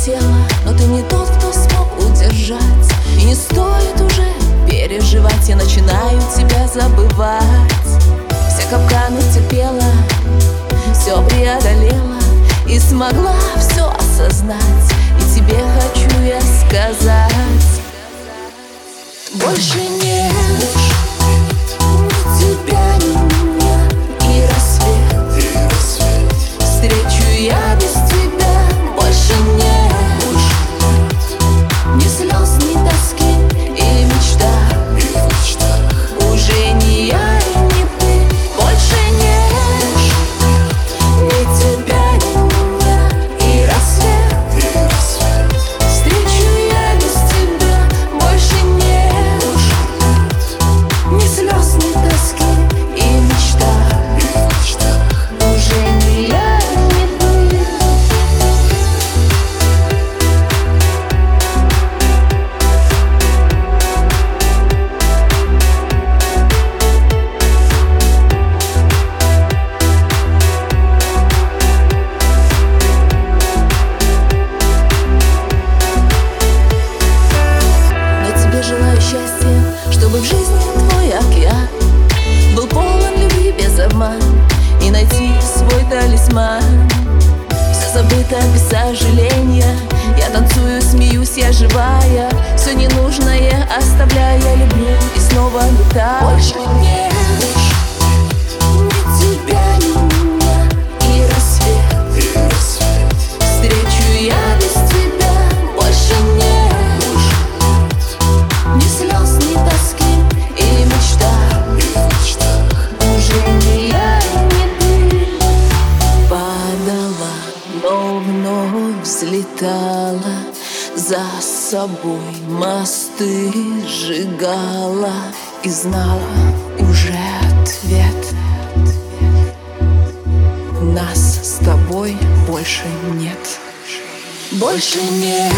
хотела, но ты не тот, кто смог удержать. И не стоит уже переживать, я начинаю тебя забывать. Все капканы терпела, все преодолела И смогла все осознать, и тебе хочу я сказать Больше нет. сожаления. Я танцую, смеюсь, я жива. заплетала за собой мосты, сжигала и знала уже ответ. Нас с тобой больше нет. Больше нет.